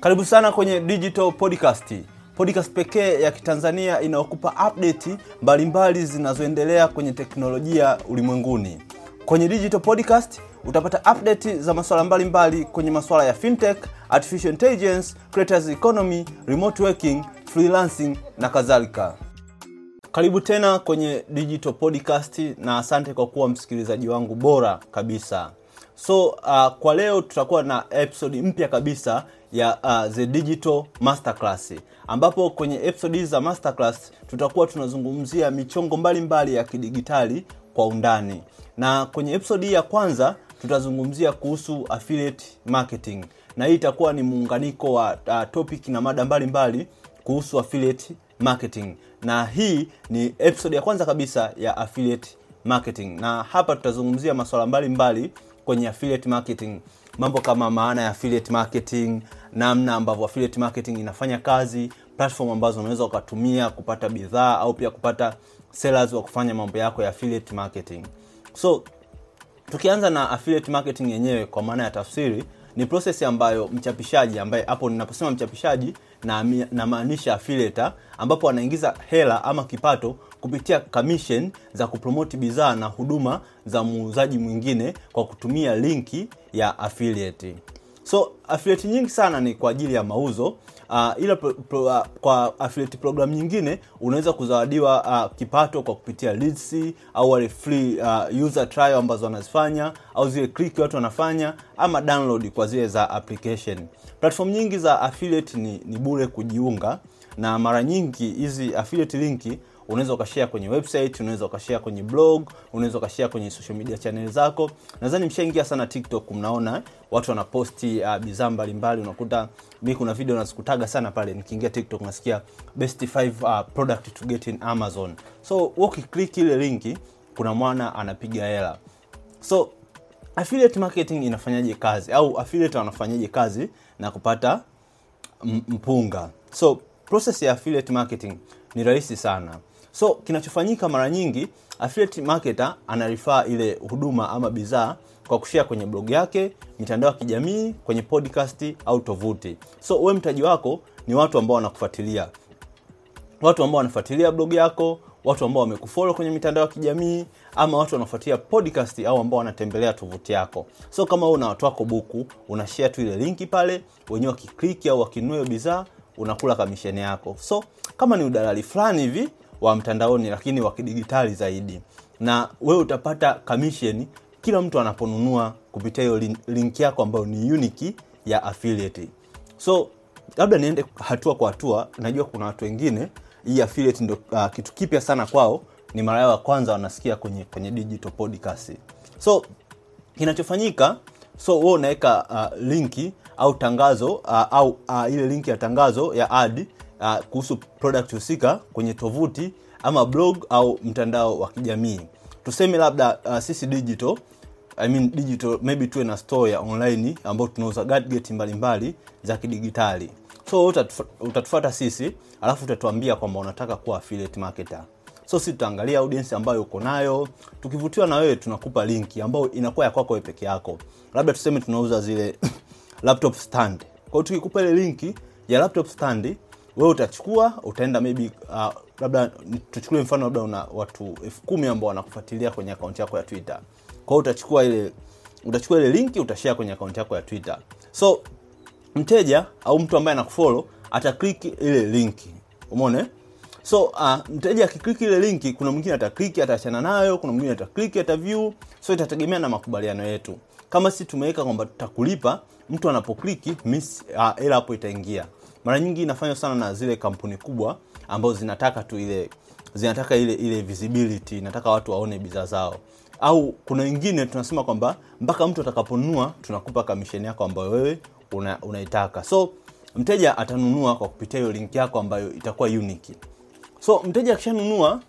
Karibu sana kwenye Digital Podcast, podcast pekee ya Kitanzania inayokupa update mbalimbali zinazoendelea kwenye teknolojia ulimwenguni. Kwenye Digital Podcast utapata update za masuala mbalimbali kwenye masuala ya fintech, artificial intelligence, creators economy, remote working, freelancing na kadhalika. Karibu tena kwenye Digital Podcast na asante kwa kuwa msikilizaji wangu bora kabisa. So uh, kwa leo tutakuwa na episode mpya kabisa ya uh, The Digital Masterclass ambapo kwenye episode za masterclass tutakuwa tunazungumzia michongo mbalimbali mbali ya kidigitali kwa undani, na kwenye episode hii ya kwanza tutazungumzia kuhusu affiliate marketing, na hii itakuwa ni muunganiko wa uh, topic na mada mbalimbali kuhusu affiliate marketing, na hii ni episode ya kwanza kabisa ya affiliate marketing, na hapa tutazungumzia masuala mbalimbali kwenye affiliate marketing, mambo kama maana ya affiliate marketing, namna ambavyo affiliate marketing inafanya kazi, platform ambazo unaweza ukatumia kupata bidhaa au pia kupata sellers wa kufanya mambo yako ya affiliate marketing. So tukianza na affiliate marketing yenyewe, kwa maana ya tafsiri, ni process ambayo mchapishaji ambaye hapo ninaposema mchapishaji na namaanisha ambapo anaingiza hela ama kipato kupitia commission za kupromoti bidhaa na huduma za muuzaji mwingine kwa kutumia linki ya affiliate. So affiliate nyingi sana ni kwa ajili ya mauzo. Uh, ila pro, pro, uh, kwa affiliate program nyingine unaweza kuzawadiwa uh, kipato kwa kupitia leads au wale free uh, user trial ambazo wanazifanya au zile click watu wanafanya ama download kwa zile za application. Platform nyingi za affiliate ni, ni bure kujiunga, na mara nyingi hizi affiliate linki unaweza ukashare kwenye website, unaweza ukashare kwenye blog, unaweza ukashare kwenye social media channel zako. Nadhani mshaingia sana TikTok, mnaona watu wanaposti uh, bidhaa mbalimbali. Unakuta mi kuna video nazikutaga sana pale, nikiingia TikTok nasikia best 5 uh, product to get in Amazon. So ukiklik ile linki, kuna mwana anapiga hela. So affiliate marketing inafanyaje kazi au affiliate wanafanyaje kazi na kupata mpunga? So process ya affiliate marketing ni rahisi sana. So kinachofanyika mara nyingi, affiliate marketer anarifaa ile huduma ama bidhaa kwa kushare kwenye blog yake, mitandao ya kijamii, kwenye podcast au tovuti. So wewe mtaji wako ni watu ambao wanakufuatilia, watu ambao wanafuatilia blog yako, watu ambao wamekufollow kwenye mitandao ya kijamii, ama watu wanafuatilia podcast au ambao wanatembelea tovuti yako. So kama una watu wako buku, una tu ile linki pale, wenyewe wakikliki au wakinunua bidhaa, unakula kamisheni yako. So kama ni udalali fulani hivi wa mtandaoni lakini wa kidigitali zaidi, na wewe utapata commission kila mtu anaponunua kupitia hiyo link yako ambayo ni unique ya affiliate. So labda niende hatua kwa hatua. Najua kuna watu wengine hii affiliate ndio uh, kitu kipya sana kwao, ni mara yao ya kwanza wanasikia kwenye kwenye digital podcast. So kinachofanyika, so wewe unaweka uh, linki au tangazo uh, au uh, ile linki ya tangazo ya ad uh, kuhusu product husika kwenye tovuti ama blog au mtandao wa kijamii. Tuseme labda uh, sisi digital I mean digital maybe tuwe na store ya online ambayo tunauza gadget mbalimbali za kidigitali. So utatufuata sisi, alafu utatuambia kwamba unataka kuwa affiliate marketer. So si tutaangalia audience ambayo uko nayo, tukivutiwa na wewe tunakupa linki ambayo inakuwa ya kwako peke yako. Labda tuseme tunauza zile laptop stand. Kwa tukikupa ile linki ya laptop stand wewe utachukua utaenda maybe uh, labda tuchukulie mfano labda una watu elfu kumi ambao wanakufuatilia kwenye akaunti yako ya Twitter. kwao utachukua ile utachukua ile linki utashare kwenye akaunti yako ya Twitter. So mteja au mtu ambaye anakufolo ataklik ile linki. umone So uh, mteja akiklik ile linki, kuna mwingine ataklik ataachana nayo, kuna mwingine ataklik ataview. So itategemea na makubaliano yetu. Kama si tumeweka kwamba tutakulipa mtu anapokliki hela uh, hapo itaingia mara nyingi inafanywa sana na zile kampuni kubwa ambazo zinataka tu ile zinataka ile ile visibility, inataka watu waone bidhaa zao, au kuna wengine tunasema kwamba mpaka mtu atakaponunua tunakupa kamisheni yako ambayo wewe una, unaitaka. So mteja atanunua kwa kupitia hiyo link yako ambayo itakuwa unique. So mteja akishanunua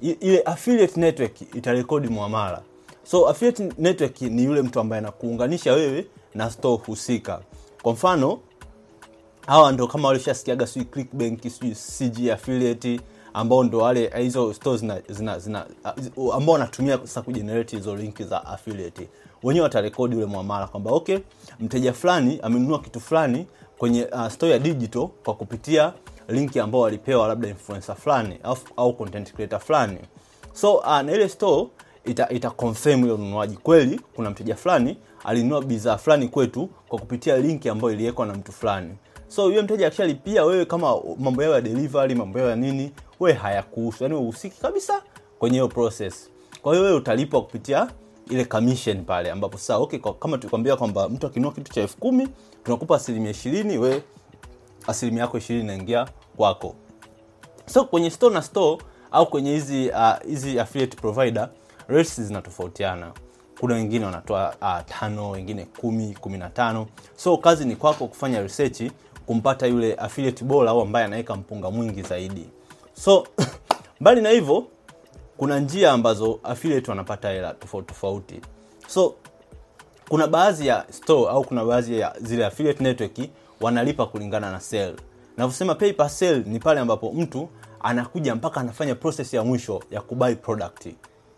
ile affiliate network itarekodi muamala. So affiliate network ni yule mtu ambaye anakuunganisha wewe na store husika. Kwa mfano hawa ndo kama walishasikiaga sijui Clickbank sijui CG affiliate ambao ndo wale hizo stores zina, zina, zina ambao wanatumia sasa kujenerate hizo linki za affiliate. Wenyewe watarekodi ule mwamala kwamba okay, mteja fulani amenunua kitu fulani kwenye uh, store ya digital kwa kupitia linki ambao walipewa labda influencer fulani au, au content creator fulani. So uh, na ile store ita, ita confirm ile ununuaji. Kweli kuna mteja fulani alinunua bidhaa fulani kwetu kwa kupitia linki ambayo iliwekwa na mtu fulani so yule mteja akishalipia wewe kama mambo yao ya delivery mambo yao ya nini wewe hayakuhusu. Yani uhusiki kabisa kwenye hiyo process. Kwa hiyo wewe utalipwa kupitia ile commission pale ambapo sasa okay kwa, kama tulikwambia kwamba mtu akinua kitu cha elfu kumi tunakupa asilimia ishirini wewe asilimia yako ishirini inaingia kwako. So kwenye store na store au kwenye hizi uh, affiliate provider rates zinatofautiana. Kuna wengine wanatoa uh, tano wengine kumi kumi na tano. So kazi ni kwako kufanya research kumpata yule affiliate bora au ambaye anaweka mpunga mwingi zaidi. So mbali na hivyo kuna njia ambazo affiliate wanapata hela tofauti tofauti. So kuna baadhi ya store au kuna baadhi ya zile affiliate network wanalipa kulingana na sell navyosema pay ni pale ambapo mtu anakuja mpaka anafanya process ya mwisho ya kubuy product.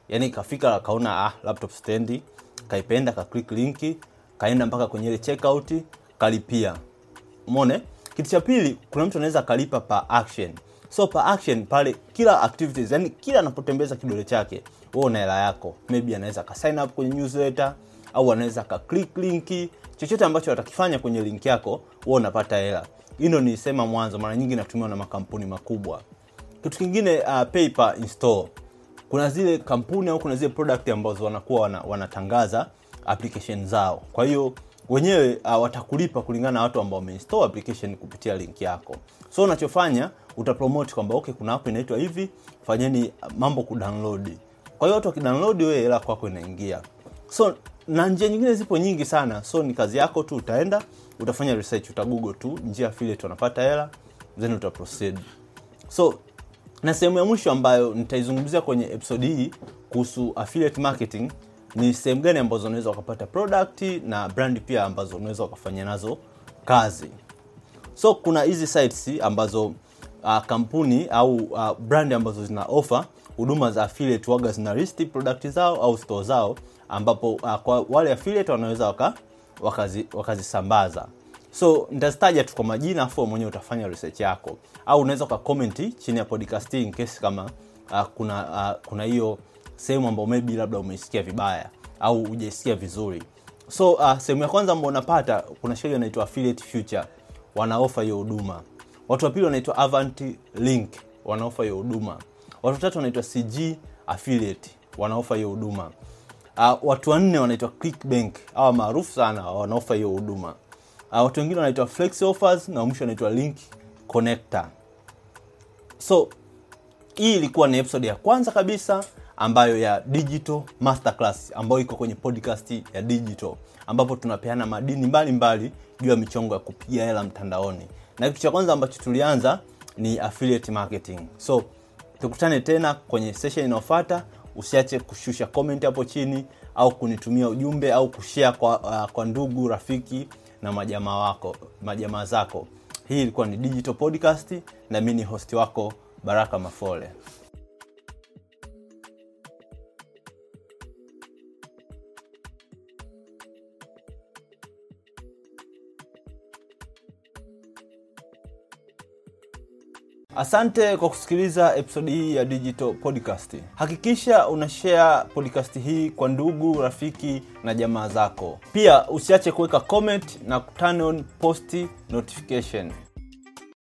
Yaani kafika akaona ah, laptop stendi kaipenda ka click linki kaenda mpaka kwenye ile checkout kalipia umeone kitu cha pili kuna mtu anaweza akalipa per action. So per action pale kila activities yani kila anapotembeza kidole chake wewe una hela yako. Maybe anaweza ka sign up kwenye newsletter au anaweza ka click linki chochote ambacho atakifanya kwenye link yako wewe unapata hela. Hilo nilisema mwanzo mara nyingi natumiwa na makampuni makubwa. Kitu kingine uh, pay install. Kuna zile kampuni au kuna zile product ambazo wanakuwa wana, wanatangaza application zao. Kwa hiyo wenyewe uh, watakulipa kulingana na watu ambao wameinstall application kupitia link yako. So unachofanya utapromote kwamba okay kuna app inaitwa hivi fanyeni mambo kudownload. Kwa hiyo watu wakidownload wewe hela kwako inaingia. So na njia nyingine zipo nyingi sana. So ni kazi yako tu utaenda utafanya research utagoogle tu njia affiliate wanapata hela then utaproceed so na sehemu ya mwisho ambayo nitaizungumzia kwenye episode hii kuhusu affiliate marketing ni sehemu gani ambazo unaweza ukapata product na brand pia ambazo unaweza ukafanya nazo kazi? So kuna hizi sites ambazo uh, kampuni au uh, brand ambazo zina offer huduma za affiliate waga zina list product zao au store zao ambapo uh, kwa wale affiliate wanaweza waka, wakazi, wakazisambaza. So nitazitaja tu kwa majina afu mwenyewe utafanya research yako. Au unaweza ukakomenti chini ya podcast in case kama uh, kuna uh, kuna hiyo sehemu ambayo maybe labda umeisikia vibaya au hujaisikia vizuri. So uh, sehemu ya kwanza ambao unapata kuna sheria inaitwa affiliate future wanaofa hiyo huduma. Watu wa pili wanaitwa avant link wanaofa hiyo huduma. Watu watatu wanaitwa cg affiliate wanaofa hiyo huduma. Uh, watu wanne wanaitwa clickbank hawa maarufu sana wanaofa hiyo huduma. Uh, watu wengine wanaitwa flex offers na mwisho wanaitwa link connector. So hii ilikuwa ni episode ya kwanza kabisa ambayo ya digital masterclass ambayo iko kwenye podcast ya digital ambapo tunapeana madini mbalimbali juu ya michongo ya kupiga hela mtandaoni. Na kitu cha kwanza ambacho tulianza ni affiliate marketing. So tukutane tena kwenye session inayofuata usiache kushusha comment hapo chini au kunitumia ujumbe au kushare kwa, uh, kwa ndugu rafiki na majamaa wako majamaa zako. Hii ilikuwa ni digital podcast na mi ni hosti wako baraka mafole asante kwa kusikiliza episodi hii ya digital podcast. Hakikisha una share podcast hii kwa ndugu rafiki na jamaa zako. Pia usiache kuweka comment na turn on post notification